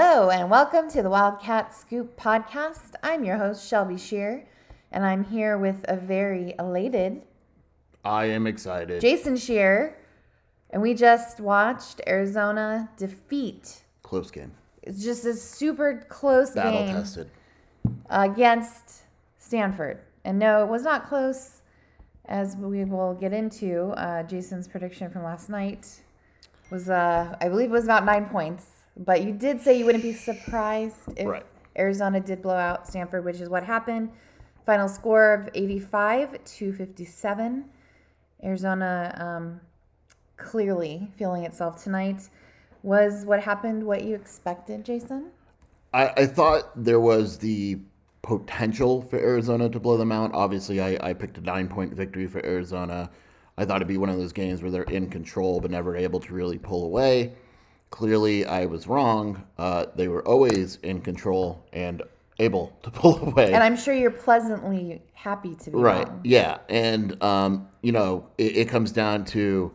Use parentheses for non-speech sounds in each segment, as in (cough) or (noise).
Hello, and welcome to the Wildcat Scoop podcast. I'm your host, Shelby Shear, and I'm here with a very elated I am excited. Jason Shear. And we just watched Arizona defeat. Close game. It's just a super close Battle game tested. against Stanford. And no, it was not close, as we will get into. Uh, Jason's prediction from last night was, uh, I believe, it was about nine points. But you did say you wouldn't be surprised if Right. Arizona did blow out Stanford, which is what happened. Final score of 85 to 57. Arizona um, clearly feeling itself tonight. Was what happened what you expected, Jason? I, I thought there was the potential for Arizona to blow them out. Obviously, I, I picked a nine point victory for Arizona. I thought it'd be one of those games where they're in control but never able to really pull away. Clearly, I was wrong. Uh, they were always in control and able (laughs) to pull away. And I'm sure you're pleasantly happy to be Right. wrong. Yeah. And, um, you know, it, it comes down to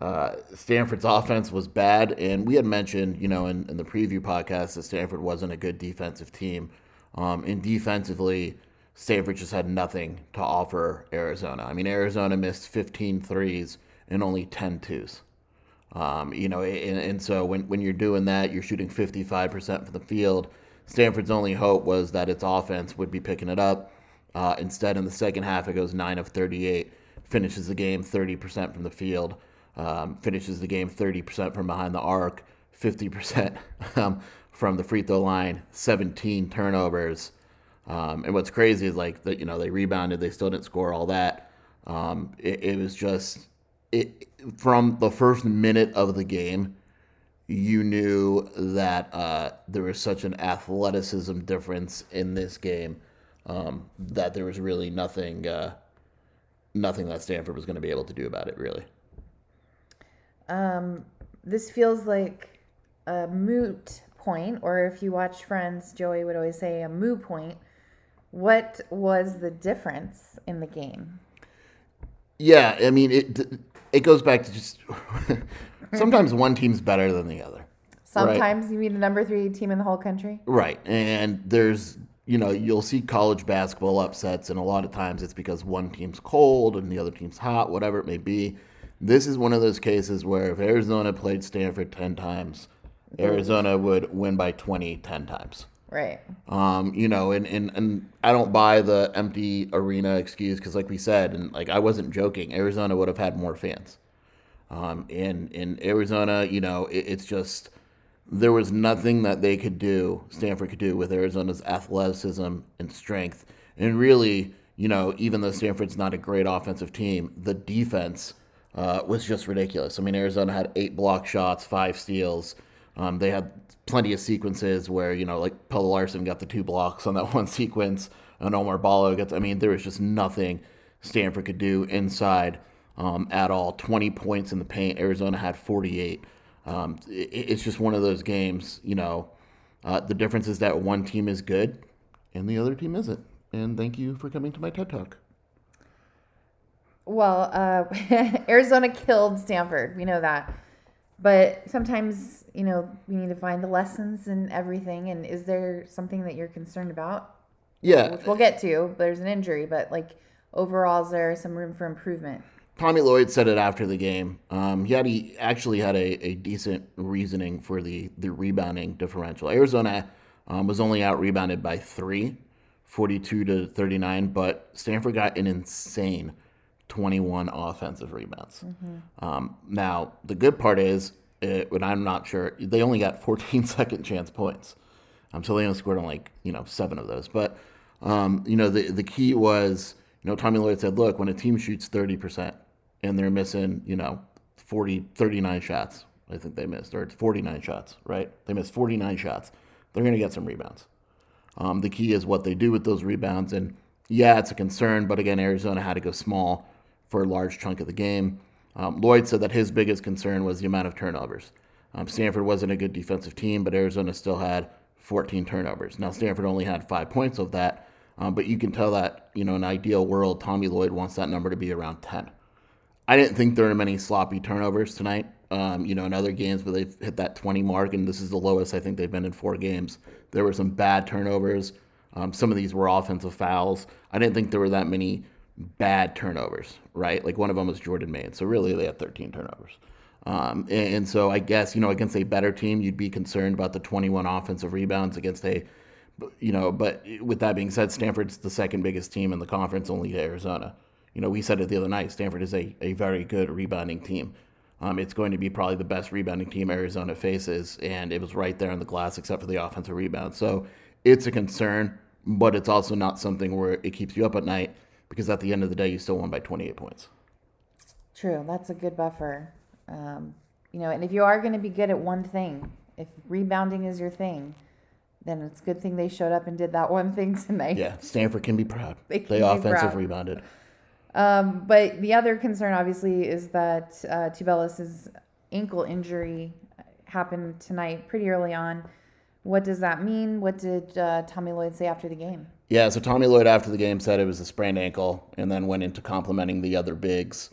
uh, Stanford's offense was bad. And we had mentioned, you know, in, in the preview podcast that Stanford wasn't a good defensive team. Um, and defensively, Stanford just had nothing to offer Arizona. I mean, Arizona missed 15 threes and only 10 twos. Um, you know, and, and so when, when you're doing that, you're shooting 55% from the field. Stanford's only hope was that its offense would be picking it up. Uh, instead, in the second half, it goes 9 of 38, finishes the game 30% from the field, um, finishes the game 30% from behind the arc, 50% (laughs) um, from the free throw line, 17 turnovers. Um, and what's crazy is like that, you know, they rebounded, they still didn't score all that. Um, it, it was just it from the first minute of the game, you knew that uh, there was such an athleticism difference in this game um, that there was really nothing, uh, nothing that Stanford was going to be able to do about it. Really, This feels like a moot point, or if you watch Friends, Joey would always say a moo point. What was the difference in the game? yeah. I mean, it it goes back to just (laughs) sometimes one team's better than the other. Sometimes you mean the number three team in the whole country. Right. And there's, you know, you'll see college basketball upsets, and a lot of times it's because one team's cold and the other team's hot, whatever it may be. This is one of those cases where if Arizona played Stanford 10 times, Arizona would win by 20 10 times. Right. Um, you know, and, and, and I don't buy the empty arena excuse because, like we said, and like I wasn't joking, Arizona would have had more fans. Um, in in Arizona, you know, it, it's just there was nothing that they could do, Stanford could do with Arizona's athleticism and strength. And really, you know, even though Stanford's not a great offensive team, the defense uh, was just ridiculous. I mean, Arizona had eight block shots, five steals. Um, they had plenty of sequences where, you know, like Pelle Larsson got the two blocks on that (laughs) one sequence, and Oumar Ballo gets, I mean, there was just nothing Stanford could do inside um, at all. 20 points in the paint. Arizona had 48. Um, it, it's just one of those games, you know. Uh, the difference is that one team is good and the other team isn't. And thank you for coming to my TED Talk. Well, uh, (laughs) Arizona killed Stanford. We know that. But sometimes, you know, we need to find the lessons and everything. And is there something that you're concerned about? Yeah, Which we'll get to. There's an injury, but like overall, is there some room for improvement? Tommy Lloyd said it after the game. Um, he had he actually had a, a decent reasoning for the, the rebounding differential. Arizona um, was only out rebounded by three, 42 to 39, but Stanford got an insane 21 offensive rebounds. Um, now, the good part is, it, when I'm not sure, they only got 14 (laughs) second chance points. Um, so they only scored on like, you know, seven of those. But, um, you know, the, the key was, you know, Tommy Lloyd said, look, when a team shoots 30%, and they're missing, you know, 40, 39 shots. I think they missed, or it's 49 shots, right? They missed 49 shots. They're going to get some rebounds. Um, the key is what they do with those rebounds. And yeah, it's a concern, but again, Arizona had to go small for a large chunk of the game. Um, Lloyd said that his biggest concern was the amount of turnovers. Um, Stanford wasn't a good defensive team, but Arizona still had 14 turnovers. Now, Stanford only had five points of that, um, but you can tell that, you know, in ideal world, Tommy Lloyd wants that number to be around 10. I didn't think there were many sloppy turnovers tonight. Um, you know, in other games where they've hit that 20 mark, and this is the lowest I think they've been in four games. There were some bad turnovers. Um, some of these were offensive fouls. I didn't think there were that many bad turnovers, right? Like one of them was Jordan Mains. So really, they had 13 turnovers. Um, and, and, so I guess, you know, against a better team, you'd be concerned about the 21 offensive rebounds against a, you know, but with that being said, Stanford's the second biggest team in the conference, only to Arizona. You know, we said it the other night. Stanford is a, a very good rebounding team. Um, it's going to be probably the best rebounding team Arizona faces, and it was right there on the glass except for the offensive rebound. So it's a concern, but it's also not something where it keeps you up at night because at the end of the day, you still won by 28 points. True, that's a good buffer. Um, you know, and if you are going to be good at one thing, if rebounding is your thing, then it's a good thing they showed up and did that (laughs) one thing tonight. Yeah, Stanford can be proud. (laughs) They, they offensive proud. rebounded. Um, but the other concern, obviously, is that uh, Tubelis's ankle injury happened tonight pretty early on. What does that mean? What did uh, Tommy Lloyd say after the game? Yeah, so Tommy Lloyd after the game said it was a sprained ankle and then went into complimenting the other bigs,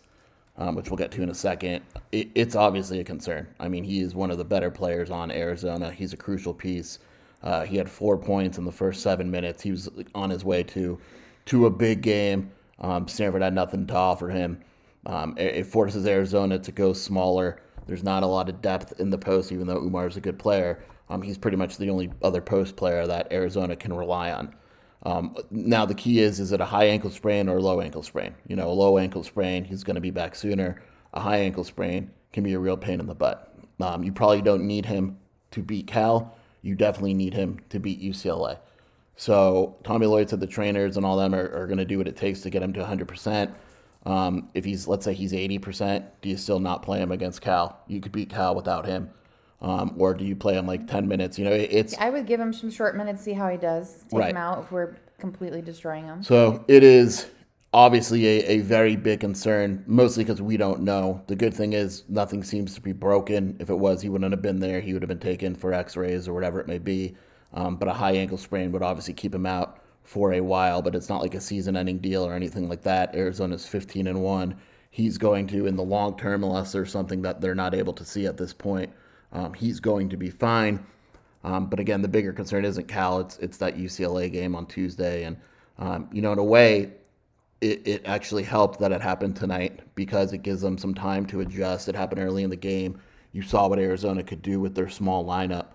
um, which we'll get to in a second. It, it's obviously a concern. I mean, he is one of the better players on Arizona. He's a crucial piece. Uh, he had four points in the first seven minutes. He was on his way to to a big game. Um, Stanford had nothing to offer him. Um, it, it, forces Arizona to go smaller. There's not a lot of depth in the post, even though Oumar is a good player. Um, he's pretty much the only other post player that Arizona can rely on. Um, now the key is: is it a high ankle sprain or a low ankle sprain? You know, a low ankle sprain, he's going to be back sooner. A high ankle sprain can be a real pain in the butt. Um, you probably don't need him to beat Cal. You definitely need him to beat UCLA. So Tommy Lloyd said the trainers and all them are, are going to do what it takes to get him to 100%. Um, if he's, let's say he's 80%, do you still not play him against Cal? You could beat Cal without him. Um, or do you play him like 10 minutes? You know, it's. I would give him some short minutes, see how he does. Take right. him out if we're completely destroying him. So it is obviously a, a very big concern, mostly because we don't know. The good thing is nothing seems to be broken. If it was, he wouldn't have been there. He would have been taken for x rays or whatever it may be. Um, but a high ankle sprain would obviously keep him out for a while, but it's not like a season ending deal or anything like that. Arizona's 15 and 1. He's going to, in the long term, unless there's something that they're not able to see at this point, um, he's going to be fine. Um, but again, the bigger concern isn't Cal, it's, it's that UCLA game on Tuesday. And, um, you know, in a way, it, it actually helped that it happened tonight because it gives them some time to adjust. It happened early in the game. You saw what Arizona could do with their small lineup.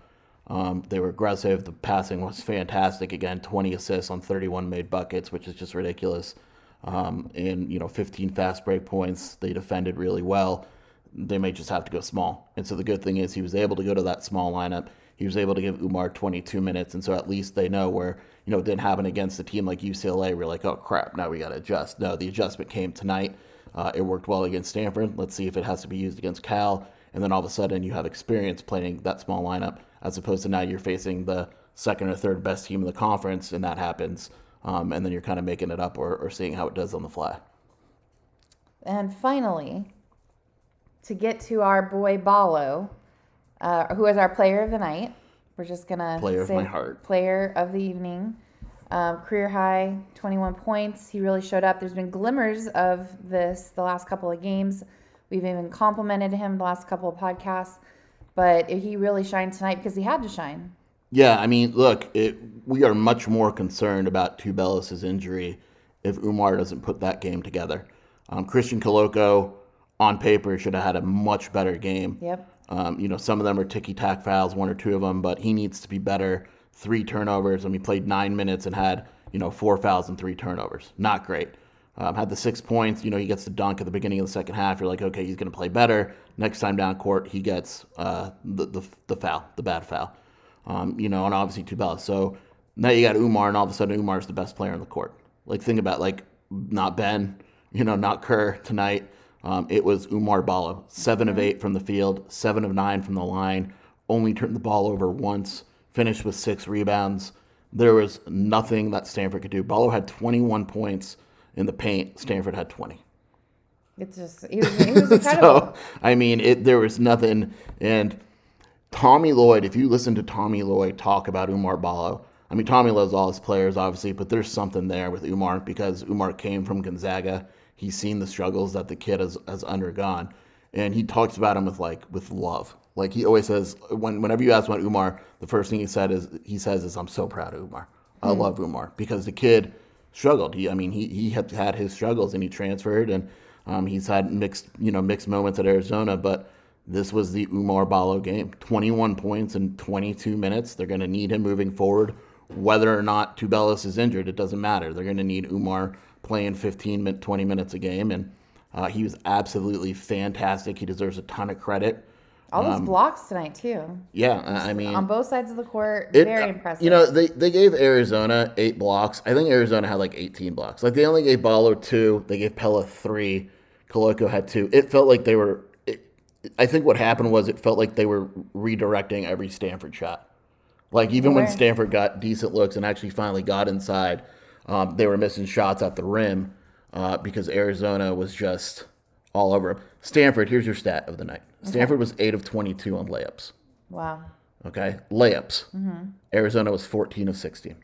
Um, they were aggressive. The passing was fantastic. Again, 20 assists on 31 made buckets, which is just ridiculous. Um, and you know, 15 fast break points. They defended really well. They may just have to go small. And so the good thing is he was able to go to that small lineup. He was able to give Oumar 22 minutes, and so at least they know where you know it didn't happen against a team like UCLA. We're like, oh crap, now we got to adjust. No, the adjustment came tonight. Uh, it worked well against Stanford. Let's see if it has to be used against Cal. And then all of a sudden, you have experience playing that small lineup as opposed to now you're facing the second or third best team in the conference, and that happens. Um, and then you're kind of making it up or, or seeing how it does on the fly. And finally, to get to our boy Ballo, uh, who is our player of the night. We're just gonna player of my heart, player of the evening. Um, career high, 21 points. He really showed up. There's been glimmers of this the last couple of games. We've even complimented him the last couple of podcasts but he really shined tonight because he had to shine. Yeah, I mean, look, it, we are much more concerned about Tubelis' injury if Oumar doesn't put that game together. Um, Christian Koloko, on paper, should have had a much better game. Yep. Um, you know, some of them are ticky tack fouls, one or two of them, but he needs to be better. Three turnovers. I mean, he played nine minutes and had, you know, four fouls and three turnovers. Not great. Um, had the six points. You know, he gets the dunk at the beginning of the second half. You're like, okay, he's going to play better. Next time down court, he gets uh, the, the, the foul, the bad foul. Um, you know, and obviously Tubelis. So now you got Oumar, and all of a sudden Oumar's the best player on the court. Like think about like not Ben, you know, not Kerr tonight. Um, it was Oumar Ballo, 7 of eight from the field, seven of nine from the line, only turned the ball over once, finished with six rebounds. There was nothing that Stanford could do. Ballo had 21 points in the paint. Stanford had 20. It's just he was, he was (laughs) incredible. So I mean, it there was nothing. And Tommy Lloyd, if you listen to Tommy Lloyd talk about Oumar Ballo, I mean, Tommy loves all his players, obviously, but there's something there with Oumar because Oumar came from Gonzaga. He's seen the struggles that the kid has, has undergone, and he talks about him with like with love. Like he always says, when whenever you ask about Oumar, the first thing he said is he says is I'm so proud of Oumar. I love Oumar because the kid struggled. He, I mean, he he had had his struggles and he transferred and um, he's had mixed you know mixed moments at Arizona, but this was the Oumar Ballo game. 21 points in 22 minutes. They're going to need him moving forward. Whether or not Tubelis is injured, it doesn't matter. They're going to need Oumar playing 15, 20 minutes a game. And uh, he was absolutely fantastic. He deserves a ton of credit. All those blocks tonight too, Yeah, I I mean, on both sides of the court. it- very uh, impressive. You know, they, they gave Arizona eight blocks. I think Arizona had like 18 blocks. Like they only gave Ballo two. They gave Pelle three. Koloko had two. It felt like they were. It, I think what happened was it felt like they were redirecting every Stanford shot. Like even when Stanford got decent looks and actually finally got inside, um, they were missing shots at the rim uh, because Arizona was just all over 'em. Stanford. Here's your stat of the night. Stanford was eight of 22 on layups. wow. Okay, layups. Mm-hmm. Arizona was 14 of 16.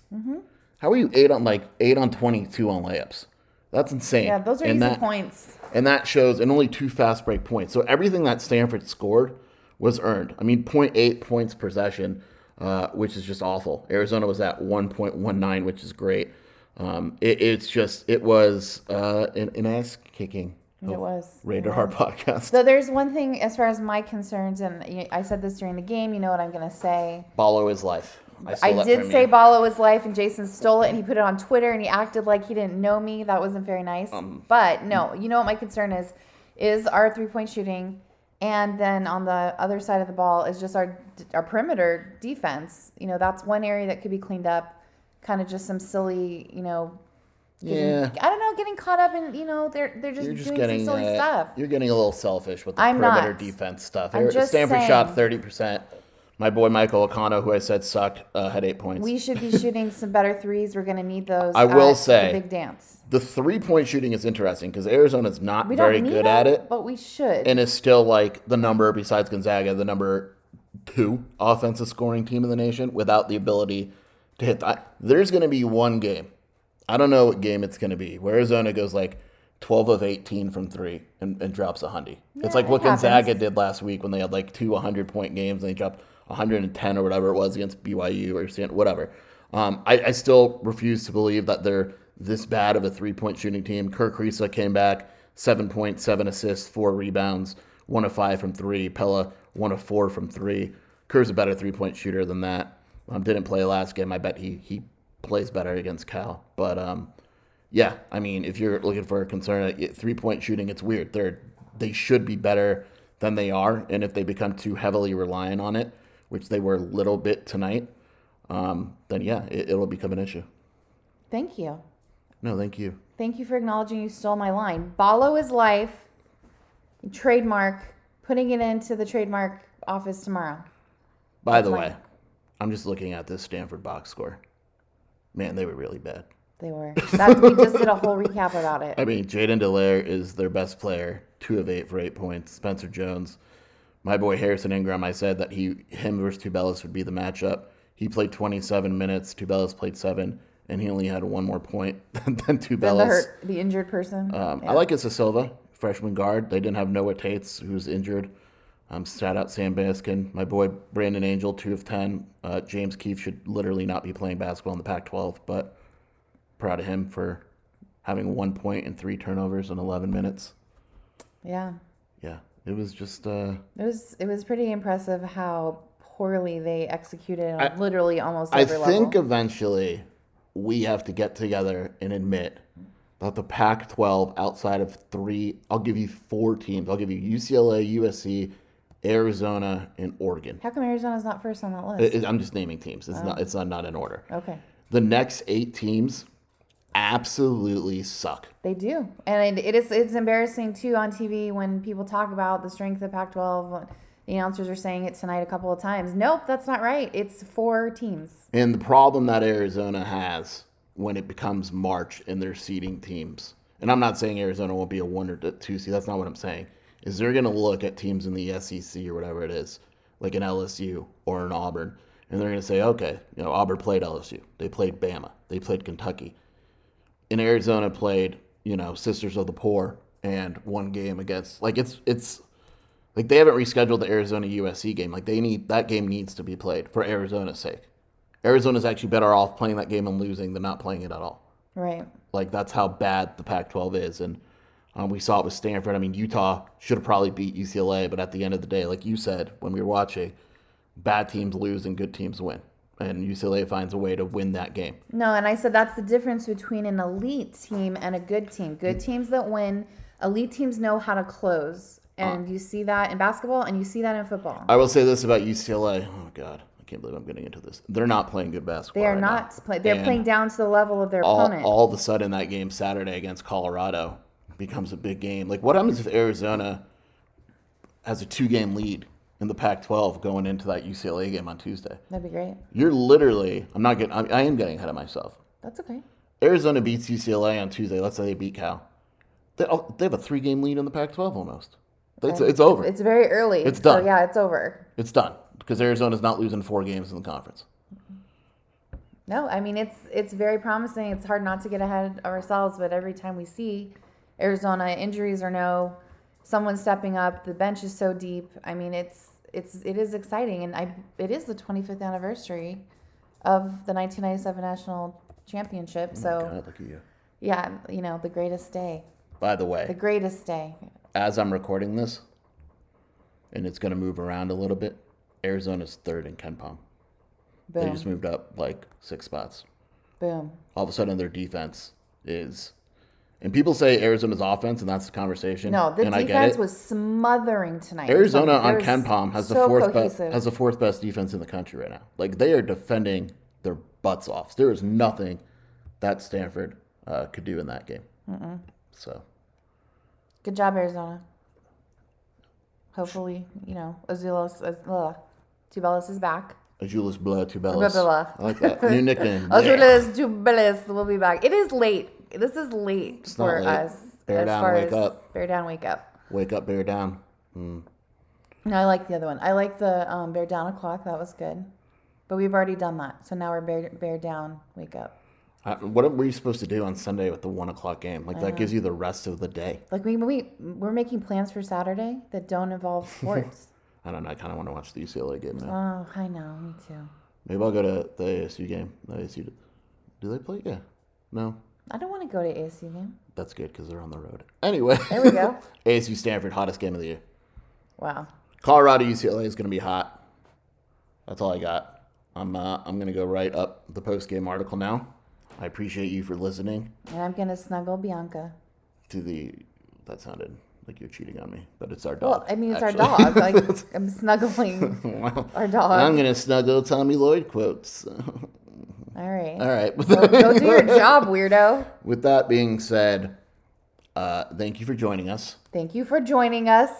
How are you eight on like eight on 22 on layups? That's insane. Yeah, those are and easy that, points. And that shows, and only two fast break points. So everything that Stanford scored was earned. I mean, 0.8 points possession, uh, which is just awful. Arizona was at 1.19, which is great. Um, it, it's just, it was uh, an, an ass kicking. It was. Raider It was. podcast. So there's one thing as far as my concerns, and I said this during the game. You know what I'm going to say. Ballo is life. stole I did say you. Ballo was life, and Jason stole it, and he put it on Twitter, and he acted like he didn't know me. That wasn't very nice. Um, but no, you know what my concern is, is our three point shooting, and then on the other side of the ball is just our our perimeter defense. You know, that's one area that could be cleaned up. Kind of just some silly, you know. Getting, Yeah. I don't know, getting caught up in, you know, they're they're just, just doing getting some silly uh, stuff. You're getting a little selfish with the I'm perimeter not. defense stuff. I'm Stanford shot thirty percent. My boy Michael O'Connell, who I said sucked, uh, had eight points. We should be shooting some better threes. We're going to need those. I will say- the big dance. the three point shooting is interesting because Arizona's not We very good them, at it, but we should. and is still like the number besides Gonzaga, the number two offensive scoring team in the nation without the ability to hit. The, there's going to be one game. I don't know what game it's going to be. Where Arizona goes like 12 of 18 from three and, and drops a hundy. it's like what happens. Gonzaga did last week when they had like two 100 point games and they dropped 110 or whatever it was against BYU or whatever. Um, I, I still refuse to believe that they're this bad of a three point shooting team. Kerr Kriisa came back, seven points, seven assists, four rebounds, one of five from three. Pelle, one of four from three. Kerr's a better three point shooter than that. Um, didn't play last game. I bet he he plays better against Cal. But um, yeah, I mean, if you're looking for a concern, three point shooting, it's weird. They're they should be better than they are, and if they become too heavily reliant on it, which they were a little bit tonight, um, then yeah, it, it'll become an issue. Thank you. No, thank you. Thank you for acknowledging you stole my line. Ballo is life. Trademark. Putting it into the trademark office tomorrow. By the That's way. I'm just looking at this Stanford box score. Man, they were really bad. They were. That, we just did a whole recap about it. (laughs) I mean, Jaiden Delaire is their best player, two of eight for eight points. Spencer Jones, my boy Harrison Ingram, I said that he him versus Tubelis would be the matchup. He played 27 minutes. Tubelis played seven, and he only had one more point (laughs) than Tubelis. the hurt, the injured person. Um, Yeah. I like Isa Silva, freshman guard. They didn't have Noah Taitz, who's injured. Um, shout out Sam Beskind. My boy Brandon Angel, two of ten. Uh, James Keefe should literally not be playing basketball in the Pac-12, but proud of him for having one point and three turnovers in 11 minutes. Yeah. Yeah, it was just. Uh, It was it was pretty impressive how poorly they executed on I- literally almost. I think level. eventually we have to get together and admit that the Pac-12, outside of three, I'll give you four teams. I'll give you UCLA, USC, Arizona, and Oregon. How come Arizona's not first on that list? I- I'm just naming teams. It's not. Oh. It's not, not in order. okay. The next eight teams absolutely suck. They do, and it, it is it's embarrassing too on TV when people talk about the strength of Pac-12. The announcers are saying it tonight a couple of times. Nope, that's not right. It's four teams. And the problem that Arizona has when it becomes March and they're seeding teams, and I'm not saying Arizona won't be a one or two seed. That's not what I'm saying. Is they're going to look at teams in the SEC or whatever it is, like an LSU or an Auburn, and they're going to say, okay, you know, Auburn played LSU, they played Bama, they played Kentucky, and Arizona played, you know, Sisters of the Poor and one game against like it's it's like they haven't rescheduled the Arizona USC game. Like they need that game needs to be played for Arizona's sake. Arizona's actually better off playing that game and losing than not playing it at all. Right. Like that's how bad the Pac-12 is, and um, we saw it with Stanford. I mean, Utah should have probably beat UCLA, but at the end of the day, like you said when we were watching, bad teams lose and good teams win, and UCLA finds a way to win that game. No, and I said that's the difference between an elite team and a good team. Good teams that win, elite teams know how to close. And you see that in basketball and you see that in football. I will say this about UCLA. Oh God, I can't believe I'm getting into this. They're not playing good basketball. They are right not now. play, they're And playing down to the level of their all, opponent. all of a sudden that game Saturday against Colorado becomes a big game. Like what happens if Arizona has a two game lead in the Pac-12 going into that UCLA game on Tuesday? That'd be great. You're literally. I'm not getting. I'm, I am getting ahead of myself. That's okay. Arizona beats UCLA on Tuesday. Let's say they beat Cal. They, oh, they have a three game lead in the Pac-12 almost. It's, it's over. It's very early. It's So done. yeah, it's over. It's done because Arizona's not losing four games in the conference. No, I mean it's it's very promising. It's hard not to get ahead of ourselves, but every time we see Arizona injuries or no, someone stepping up, the bench is so deep. I mean, it's it's it is exciting, and I it is the 25th anniversary of the 1997 national championship. Oh so God, look at you. yeah, you know the greatest day, By the way, the greatest day. as I'm recording this, and it's going to move around a little bit, Arizona's third in KenPom. They just moved up like six spots. boom. All of a sudden, their defense is. And people say Arizona's offense, and that's the conversation. No, the defense was smothering tonight. Arizona on KenPom has the so fourth best has the fourth best defense in the country right now. Like they are defending their butts off. There is nothing that Stanford uh, could do in that game. So Good job, Arizona. Hopefully, you know, Azulos, uh, Tubelis is back. Azulis Blah Tubelis. Blah, blah, blah. I like that new nickname. (laughs) Yeah. Azulis Tubelis will be back. It is late. This is late not for late. us. Bear as down, far wake as up. Bear down, wake up. Wake up, bear down. Mm. No, I like the other one. I like the um, bear down o'clock. That was good. But we've already done that. So now we're bear, bear down, wake up. Uh, What were you supposed to do on Sunday with the one o'clock game? Like that gives you the rest of the day. Like we, we, we're making plans for Saturday that don't involve (laughs) sports. I don't know. I kind of want to watch the UCLA game now. oh, I know. Me too. Maybe I'll go to the ASU game. The ASU. Do they play? Yeah. No. I don't want to go to ASU game. That's good because they're on the road. Anyway. (laughs) There we go. (laughs) ASU Stanford, hottest game of the year. Wow. Colorado UCLA is going to be hot. That's all I got. I'm uh, I'm going to go write up the post game article now. I appreciate you for listening And I'm going to snuggle Bianca. to the. That sounded like you're cheating on me, but it's our dog. Well. I mean, it's actually. our dog. Like, (laughs) I'm snuggling Well, our dog. I'm going to snuggle Tommy Lloyd quotes. All right. all right. (laughs) Go, go do your job, weirdo. With that being said, uh, thank you for joining us. Thank you for joining us.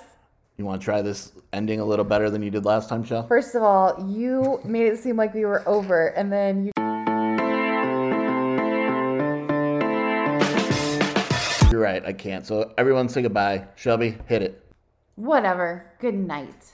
You want to try this ending a little better than you did last time, Shell? First of all, you made it seem like we were over, and then you. You're right. I can't. So everyone say goodbye. Shelby, hit it. Whatever. Good night.